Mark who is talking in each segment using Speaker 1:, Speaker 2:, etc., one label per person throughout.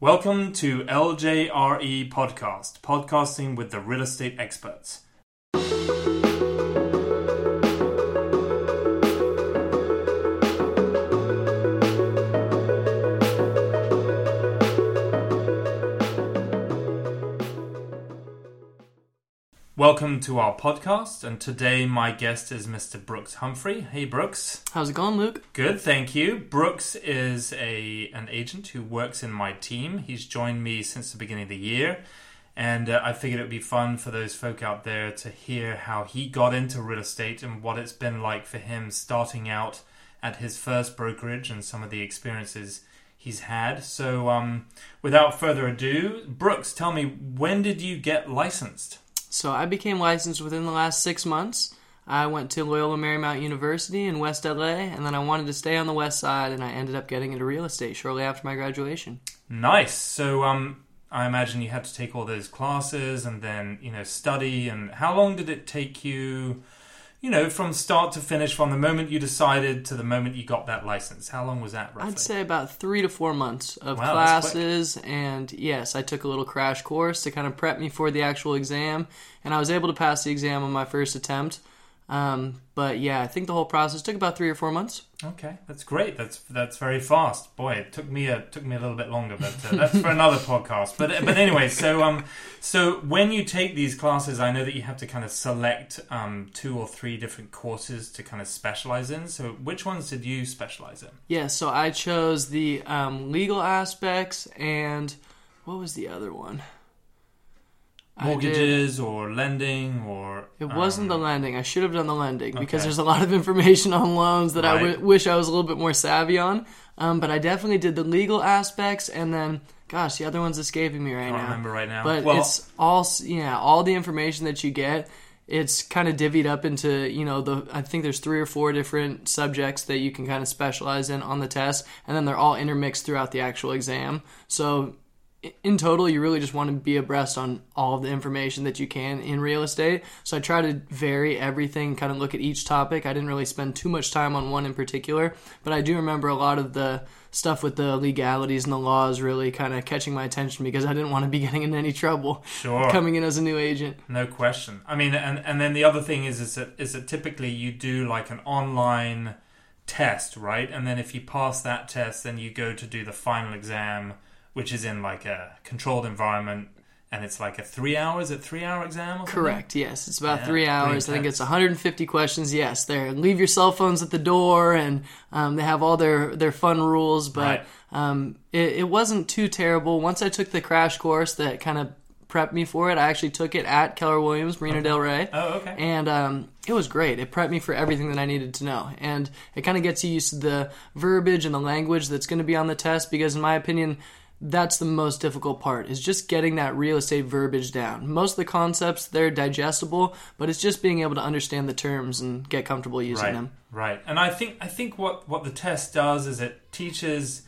Speaker 1: Welcome to LJRE Podcast, podcasting with the real estate experts. Welcome to our podcast, and today my guest is Mr. Brooks Humphrey. Hey, Brooks.
Speaker 2: How's it going, Luke?
Speaker 1: Good, thank you. Brooks is a an agent who works in my team. He's joined me since the beginning of the year, and uh, I figured it would be fun for those folk out there to hear how he got into real estate and what it's been like for him starting out at his first brokerage and some of the experiences he's had. So, um, without further ado, Brooks, tell me when did you get licensed?
Speaker 2: So I became licensed within the last six months. I went to Loyola Marymount University in West LA, and then I wanted to stay on the West Side, and I ended up getting into real estate shortly after my graduation.
Speaker 1: Nice. So, um, I imagine you had to take all those classes and then you know study. And how long did it take you? You know, from start to finish, from the moment you decided to the moment you got that license. How long was that roughly?
Speaker 2: I'd say about three to four months of
Speaker 1: Wow,
Speaker 2: classes, and yes, I took a little crash course to kind of prep me for the actual exam, and I was able to pass the exam on my first attempt. Um, but yeah, I think the whole process took about three or four months.
Speaker 1: Okay, that's great. That's that's very fast. Boy, it took me a took me a little bit longer, but uh, that's for another podcast. But but anyway, so um, so when you take these classes, I know that you have to kind of select um two or three different courses to kind of specialize in. So which ones did you specialize in?
Speaker 2: Yeah, so I chose the um, legal aspects and what was the other one? I
Speaker 1: Mortgages or lending or
Speaker 2: It wasn't the
Speaker 1: um,
Speaker 2: lending. I should have done the lending because there's a lot of information on loans that I
Speaker 1: Right.
Speaker 2: w- wish I was a little bit more savvy on. Um, but I definitely did the legal aspects, and then, gosh, the other one's escaping me right now.
Speaker 1: I remember right now.
Speaker 2: But
Speaker 1: well,
Speaker 2: it's all yeah, all the information that you get. It's kind of divvied up into you know the I think there's three or four different subjects that you can kind of specialize in on the test, and then they're all intermixed throughout the actual exam. So i- in total, you really just want to be abreast on all of the information that you can in real estate. So I try to vary everything, kind of look at each topic. I didn't really spend too much time on one in particular, but I do remember a lot of the stuff with the legalities and the laws really kind of catching my attention because I didn't want to be getting in any trouble
Speaker 1: sure.
Speaker 2: coming in as a new agent.
Speaker 1: No question. I mean, and and then the other thing is is that is that typically you do like an online test, right? And then if you pass that test, then you go to do the final exam, which is in like a controlled environment, and it's like a three hours, a three hour exam. Or?
Speaker 2: Correct. Yes, it's about
Speaker 1: Yeah,
Speaker 2: three hours. I think it's 150 questions. Yes, there. Leave your cell phones at the door, and um, they have all their their fun rules. But
Speaker 1: Right.
Speaker 2: um, it, it wasn't too terrible. Once I took the crash course that kind of prepped me for it, I actually took it at Keller Williams, Marina Del Rey.
Speaker 1: Oh, okay.
Speaker 2: And um, it was great. It prepped me for everything that I needed to know. And it kind of gets you used to the verbiage and the language that's going to be on the test because, in my opinion, that's the most difficult part is just getting that real estate verbiage down. Most of the concepts, they're digestible, but it's just being able to understand the terms and get comfortable using
Speaker 1: right,
Speaker 2: them.
Speaker 1: right. And I think I think what what the test does is it teaches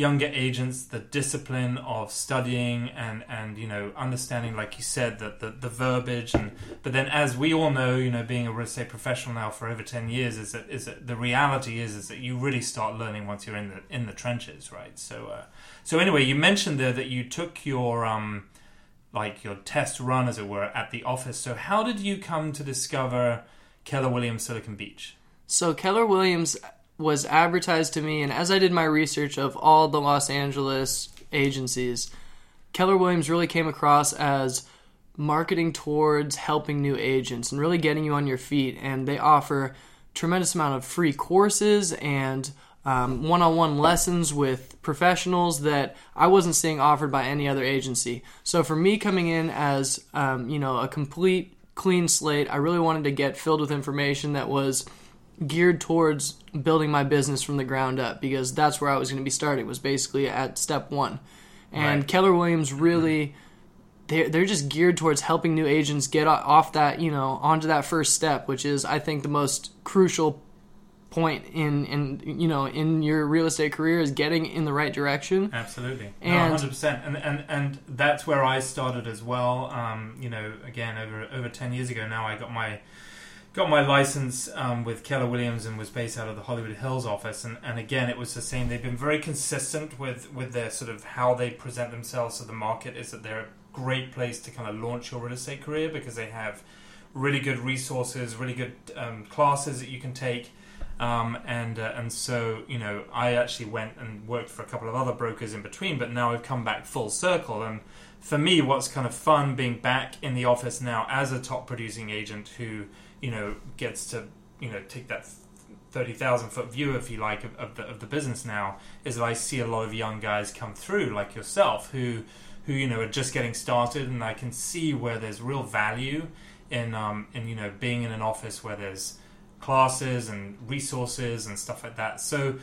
Speaker 1: younger agents the discipline of studying and and you know understanding like you said that the, the verbiage and but then as we all know you know being a real estate professional now for over 10 years is that is that the reality is is that you really start learning once you're in the in the trenches right? So uh, so anyway you mentioned there that you took your um like your test run as it were at the office. So how did you come to discover Keller Williams Silicon Beach?
Speaker 2: So Keller Williams was advertised to me, and as I did my research of all the Los Angeles agencies, Keller Williams really came across as marketing towards helping new agents and really getting you on your feet. And they offer tremendous amount of free courses and um, one-on-one lessons with professionals that I wasn't seeing offered by any other agency. So for me coming in as um, you know a complete clean slate, I really wanted to get filled with information that was geared towards building my business from the ground up because that's where I was going to be starting was basically at step one. And
Speaker 1: Right.
Speaker 2: Keller Williams really they're, they're just geared towards helping new agents get off that you know onto that first step which is i think the most crucial point in in you know in your real estate career is getting in the right direction
Speaker 1: Absolutely,
Speaker 2: And-
Speaker 1: no, hundred percent, and and and that's where I started as well. Um, you know, again over over ten years ago now, I got my got my license um, with Keller Williams and was based out of the Hollywood Hills office. And, and again, it was the same. They've been very consistent with, with their sort of how they present themselves to the market. Is that they're a great place to kind of launch your real estate career because they have really good resources, really good um, classes that you can take. Um, and uh, and so you know, I actually went and worked for a couple of other brokers in between, but now I've come back full circle. And for me, what's kind of fun being back in the office now as a top producing agent who you know gets to you know take that thirty thousand foot view, if you like, of, of, the of the business now is that I see a lot of young guys come through like yourself who who you know are just getting started, and I can see where there's real value in um, in you know being in an office where there's classes and resources and stuff like that. So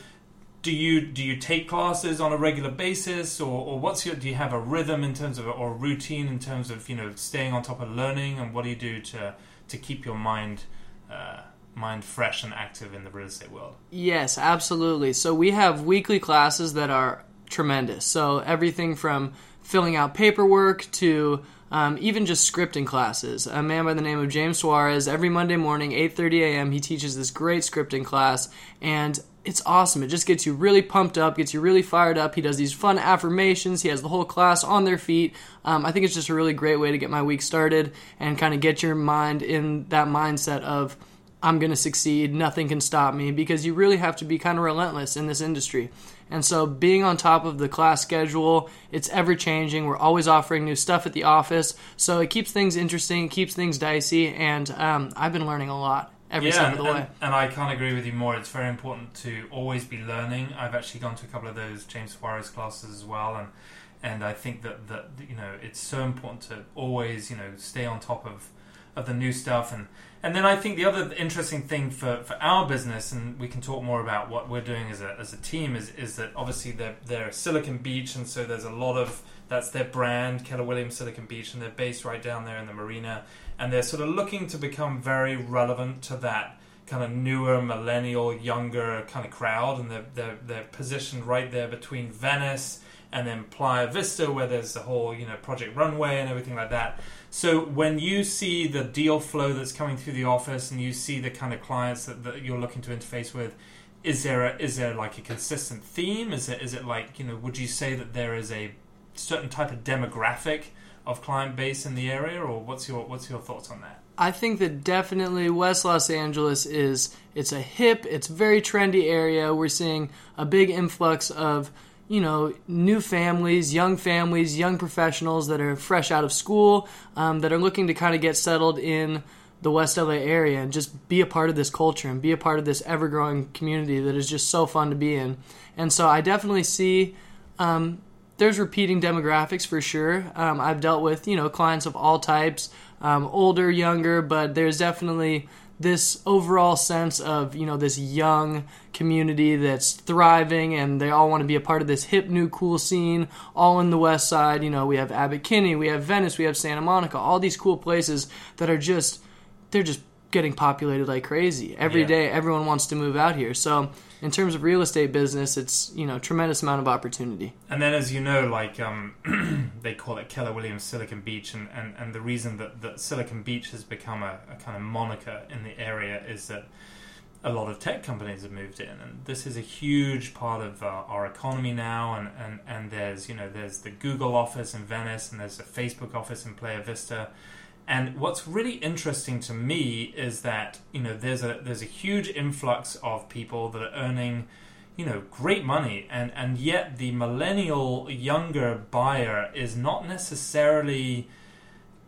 Speaker 1: do you do you take classes on a regular basis or, or what's your do you have a rhythm in terms of or routine in terms of you know staying on top of learning and what do you do to to keep your mind uh, mind fresh and active in the real estate world
Speaker 2: yes absolutely so we have weekly classes that are tremendous so everything from filling out paperwork to um, even just scripting classes. A man by the name of James Suarez, every Monday morning, 8:30 a.m., he teaches this great scripting class, and it's awesome. It just gets you really pumped up, gets you really fired up. He does these fun affirmations. He has the whole class on their feet. Um, I think it's just a really great way to get my week started and kind of get your mind in that mindset of I'm going to succeed, nothing can stop me, because you really have to be kind of relentless in this industry. And so, being on top of the class schedule, it's ever changing. We're always offering new stuff at the office, so it keeps things interesting, keeps things dicey, and um, I've been learning a lot every
Speaker 1: yeah,
Speaker 2: step
Speaker 1: and,
Speaker 2: of the way.
Speaker 1: and, and I can't agree with you more. It's very important to always be learning. I've actually gone to a couple of those James Suarez classes as well, and and I think that that you know it's so important to always you know stay on top of of the new stuff and and then I think the other interesting thing for, for our business, and we can talk more about what we're doing as a, as a team, is, is that obviously they're, they're Silicon Beach, and so there's a lot of that's their brand, Keller Williams Silicon Beach, and they're based right down there in the marina, and they're sort of looking to become very relevant to that kind of newer, millennial, younger kind of crowd, and they're, they're, they're positioned right there between Venice and then Playa Vista, where there's the whole you know Project Runway and everything like that. So when you see the deal flow that's coming through the office, and you see the kind of clients that, that you're looking to interface with, is there a, is there like a consistent theme? Is it is it like you know? Would you say that there is a certain type of demographic of client base in the area, or what's your what's your thoughts on that?
Speaker 2: I think that definitely West Los Angeles is it's a hip, it's very trendy area. We're seeing a big influx of you know, new families, young families, young professionals that are fresh out of school, um, that are looking to kind of get settled in the West LA area and just be a part of this culture and be a part of this ever growing community that is just so fun to be in. And so I definitely see um, there's repeating demographics for sure. Um, I've dealt with, you know, clients of all types, um, older, younger, but there's definitely this overall sense of you know this young community that's thriving and they all want to be a part of this hip new cool scene all in the west side you know we have abbot kinney we have venice we have santa monica all these cool places that are just they're just getting populated like crazy every
Speaker 1: Yeah.
Speaker 2: day. everyone wants to move out here so in terms of real estate business it's you know tremendous amount of opportunity
Speaker 1: And then, as you know, like um, they call it Keller Williams Silicon Beach, and, and, and the reason that, that Silicon Beach has become a, a kind of moniker in the area is that a lot of tech companies have moved in, and this is a huge part of uh, our economy now. And, and, and there's you know there's the Google office in Venice, and there's the Facebook office in Playa Vista. And what's really interesting to me is that you know there's a there's a huge influx of people that are earning you know great money. And and yet the millennial younger buyer is not necessarily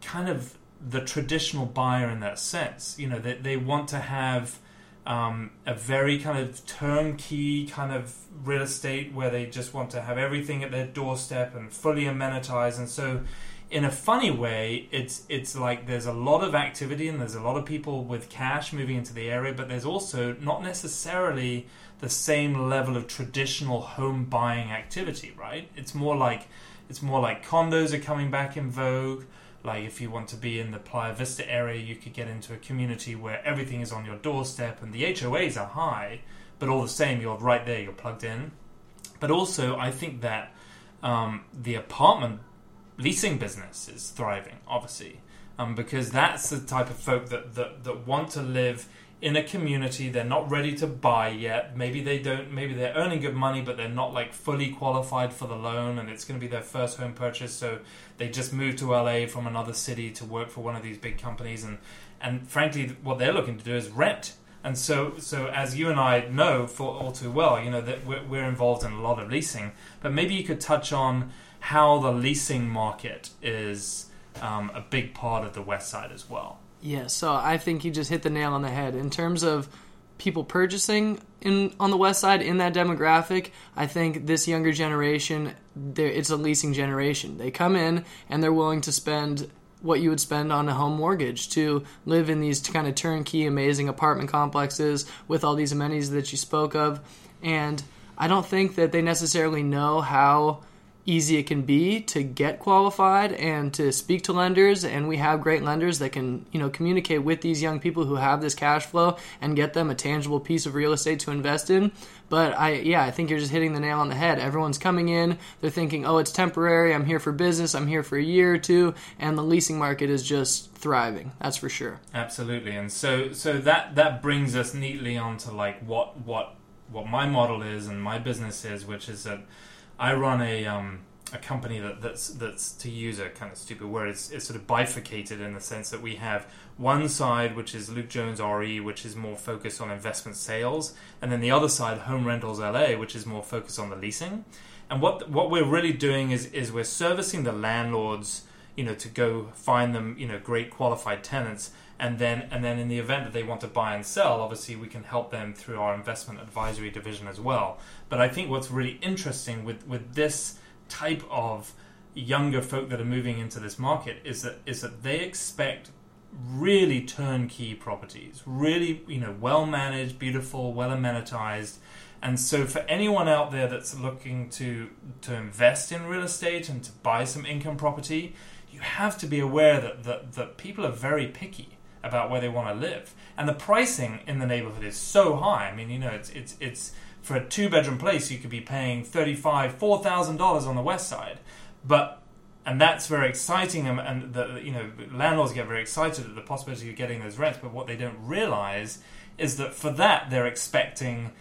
Speaker 1: kind of the traditional buyer in that sense. You know they, they want to have um, a very kind of turnkey kind of real estate where they just want to have everything at their doorstep and fully amenitized. And so in a funny way it's it's like there's a lot of activity and there's a lot of people with cash moving into the area but there's also not necessarily the same level of traditional home buying activity right? It's more like it's more like condos are coming back in vogue. Like if you want to be in the Playa Vista area you could get into a community where everything is on your doorstep and the HOAs are high but all the same you're right there you're plugged in. But also I think that um, the apartment leasing business is thriving, obviously. um, because that's the type of folk that, that, that want to live in a community they're not ready to buy yet maybe they don't maybe they're earning good money but they're not like fully qualified for the loan and it's going to be their first home purchase so they just moved to LA from another city to work for one of these big companies and and frankly what they're looking to do is rent and so so as you and I know for all too well you know that we're, we're involved in a lot of leasing but maybe you could touch on how the leasing market is um, a big part of the west side as well
Speaker 2: Yeah, so I think you just hit the nail on the head in terms of people purchasing in on the west side in that demographic. I think this younger generation, it's a leasing generation. They come in and they're willing to spend what you would spend on a home mortgage to live in these kind of turnkey, amazing apartment complexes with all these amenities that you spoke of. And I don't think that they necessarily know how easy it can be to get qualified and to speak to lenders. And we have great lenders that can you know communicate with these young people who have this cash flow and get them a tangible piece of real estate to invest in. But i yeah i think you're just hitting the nail on the head. Everyone's coming in. They're thinking oh it's temporary. I'm here for business. I'm here for a year or two. And the leasing market is just thriving that's for sure.
Speaker 1: Absolutely, and so so that that brings us neatly onto like what what what my model is and my business is, which is that I run a um, a company that, that's that's to use a kind of stupid word. It's, it's sort of bifurcated in the sense that we have one side which is Luke Jones RE, which is more focused on investment sales, and then the other side, Home Rentals LA, which is more focused on the leasing. And what what we're really doing is is we're servicing the landlords, you know, to go find them, you know, great qualified tenants, and then and then in the event that they want to buy and sell, obviously we can help them through our investment advisory division as well. But I think what's really interesting with with this type of younger folk that are moving into this market is that is that they expect really turnkey properties, really you know well managed, beautiful, well amenitized. And so, for anyone out there that's looking to to invest in real estate and to buy some income property, you have to be aware that that, that people are very picky about where they want to live, and the pricing in the neighborhood is so high. I mean, you know, it's it's it's for a two bedroom place, you could be paying thirty five, four thousand dollars on the west side, but and that's very exciting, um, and, and the, you know landlords get very excited at the possibility of getting those rents. But what they don't realize is that for that they're expecting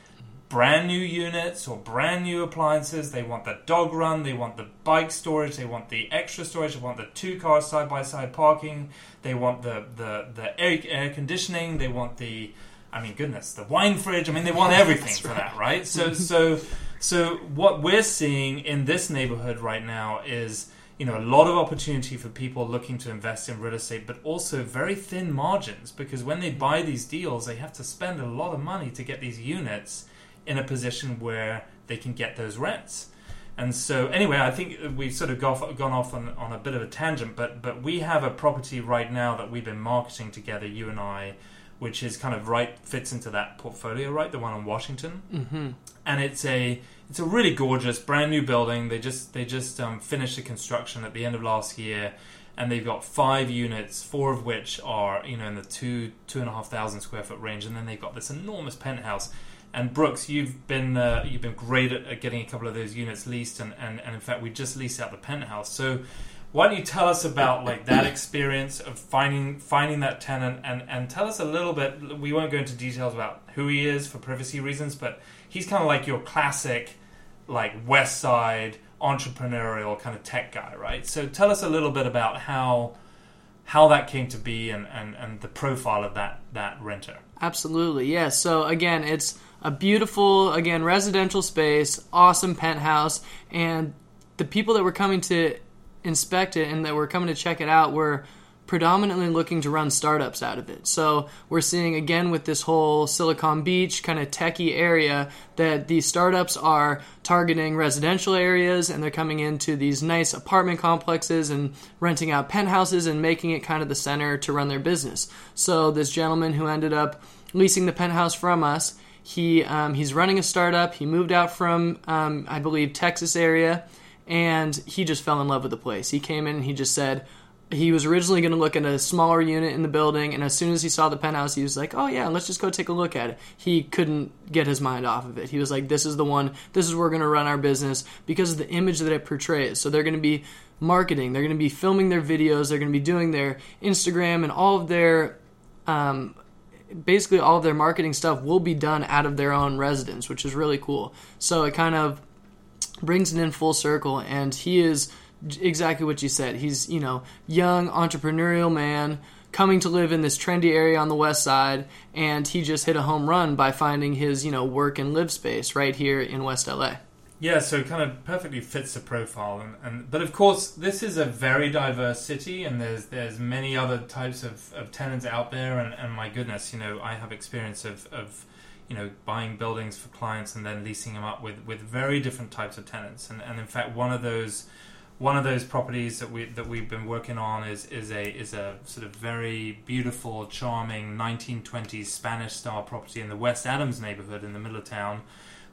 Speaker 1: brand new units or brand new appliances. They want the dog run, they want the bike storage, they want the extra storage, they want the two car side by side parking, they want the the the air, air conditioning, they want the I mean goodness, the wine fridge. I mean they want everything for that, right? So so so what we're seeing in this neighborhood right now is you know a lot of opportunity for people looking to invest in real estate but also very thin margins because when they buy these deals they have to spend a lot of money to get these units in a position where they can get those rents. And so, anyway, I think we've sort of gone, gone off on, on a bit of a tangent, but but we have a property right now that we've been marketing together, you and I, which is kind of right fits into that portfolio, right? The one on Washington,
Speaker 2: mm-hmm.
Speaker 1: and it's a it's a really gorgeous, brand new building. They just they just um, finished the construction at the end of last year, and they've got five units, four of which are you know in the two two and a half thousand square foot range, and then they've got this enormous penthouse. And Brooks, you've been uh, you've been great at, at, getting a couple of those units leased, and, and, and in fact, we just leased out the penthouse. So, why don't you tell us about like that experience of finding finding that tenant, and, and tell us a little bit. We won't go into details about who he is for privacy reasons, but he's kind of like your classic, like West Side entrepreneurial kind of tech guy, right? So, tell us a little bit about how how that came to be and, and, and the profile of that that renter.
Speaker 2: Absolutely, yes. So again, it's a beautiful, again, residential space, awesome penthouse, and the people that were coming to inspect it and that were coming to check it out were predominantly looking to run startups out of it. So we're seeing again with this whole Silicon Beach kind of techie area that these startups are targeting residential areas and they're coming into these nice apartment complexes and renting out penthouses and making it kind of the center to run their business. So this gentleman who ended up leasing the penthouse from us, he um, he's running a startup. He moved out from um, I believe Texas area, and he just fell in love with the place. He came in and he just said, he was originally going to look at a smaller unit in the building, and as soon as he saw the penthouse, he was like, "Oh yeah, let's just go take a look at it." He couldn't get his mind off of it. He was like, "This is the one. This is where we're going to run our business because of the image that it portrays." So they're going to be marketing. They're going to be filming their videos. They're going to be doing their Instagram and all of their, um, basically all of their marketing stuff will be done out of their own residence, which is really cool. So it kind of brings it in full circle, and he is exactly what you said. He's, you know, young, entrepreneurial man coming to live in this trendy area on the west side, and he just hit a home run by finding his, you know, work and live space right here in West LA.
Speaker 1: Yeah, so it kind of perfectly fits the profile, and, and but of course this is a very diverse city, and there's there's many other types of, of tenants out there, and, and my goodness, you know, I have experience of, of you know buying buildings for clients and then leasing them up with, with very different types of tenants, and, and in fact one of those one of those properties that we that we've been working on is is a is a sort of very beautiful, charming 1920s Spanish style property in the West Adams neighborhood in the middle of town.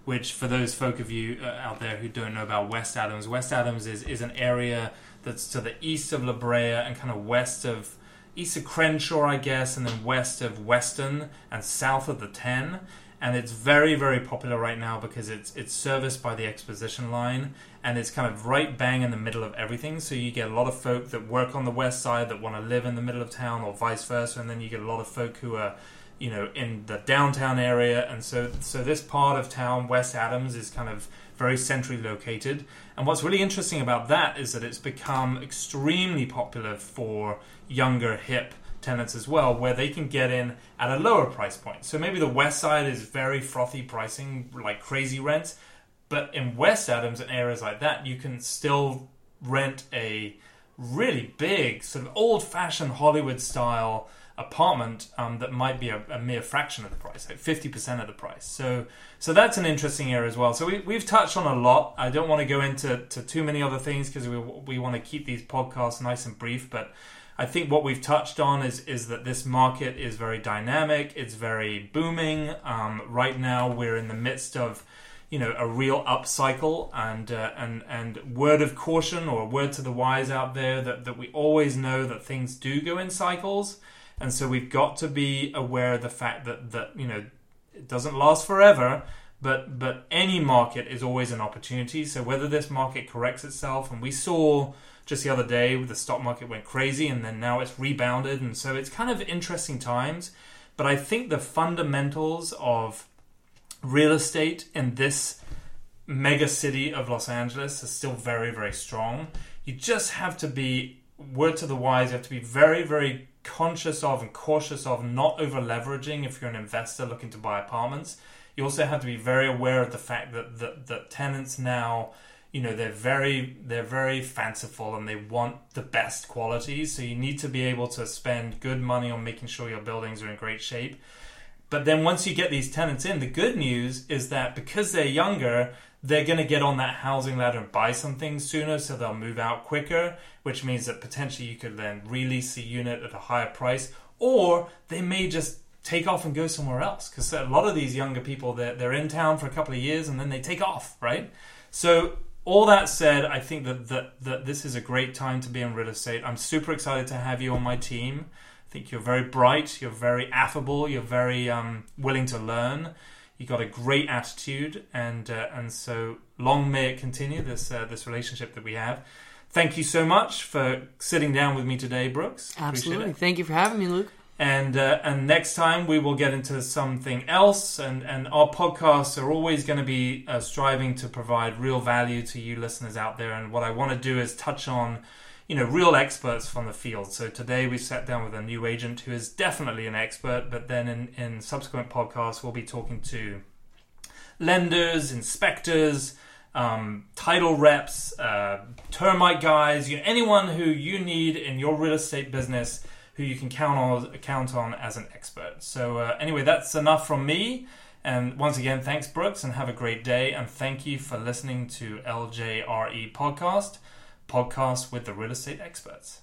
Speaker 1: Which, for those folk of you uh, out there who don't know about West Adams, West Adams is, is an area that's to the east of La Brea and kind of west of east of Crenshaw, I guess, and then west of Western and south of the Ten. And it's very very popular right now because it's it's serviced by the exposition line and it's kind of right bang in the middle of everything. So you get a lot of folk that work on the west side that want to live in the middle of town or vice versa and then you get a lot of folk who are you know in the downtown area and so so this part of town west adams is kind of very centrally located and what's really interesting about that is that it's become extremely popular for younger hip tenants as well, where they can get in at a lower price point. So maybe the west side is very frothy pricing, like crazy rents, but in West Adams and areas like that, you can still rent a really big, sort of old fashioned Hollywood style apartment um, that might be a, a, mere fraction of the price, like fifty percent of the price. So, so that's an interesting area as well. So we, we've touched on a lot. I don't want to go into to too many other things because we we want to keep these podcasts nice and brief, but I think what we've touched on is is that this market is very dynamic. It's very booming. Um, right now, we're in the midst of you know a real upcycle and uh, and and word of caution or word to the wise out there that that we always know that things do go in cycles and so we've got to be aware of the fact that that you know it doesn't last forever but but any market is always an opportunity. So whether this market corrects itself and we saw just the other day the stock market went crazy and then now it's rebounded. And so it's kind of interesting times. But i think the fundamentals of real estate in this mega city of los angeles is still very very strong. You just have to be word to the wise you have to be very very conscious of and cautious of not over leveraging if you're an investor looking to buy apartments. You also have to be very aware of the fact that that, that tenants now you know they're very they're very fanciful and they want the best quality so you need to be able to spend good money on making sure your buildings are in great shape. But then once you get these tenants in the good news is that because they're younger they're going to get on that housing ladder and buy something sooner so they'll move out quicker which means that potentially you could then release the unit at a higher price or they may just take off and go somewhere else because a lot of these younger people they're, they're in town for a couple of years and then they take off right so all that said, I think that, that that this is a great time to be in real estate. I'm super excited to have you on my team. I think you're very bright, you're very affable, you're very um, willing to learn. You got a great attitude, and uh, and so long may it continue this uh, this relationship that we have. Thank you so much for sitting down with me today, Brooks.
Speaker 2: Absolutely. Thank you for having me, Luke
Speaker 1: and uh, and next time we will get into something else and and our podcasts are always going to be uh, striving to provide real value to you listeners out there and what i want to do is touch on you know real experts from the field so today we sat down with a new agent who is definitely an expert but then in in subsequent podcasts we'll be talking to lenders inspectors um, title reps uh, termite guys you know, anyone who you need in your real estate business who you can count on count on as an expert. So uh, anyway, that's enough from me. And once again, thanks Brooks, and have a great day. And thank you for listening to LJRE podcast, podcast with the real estate experts.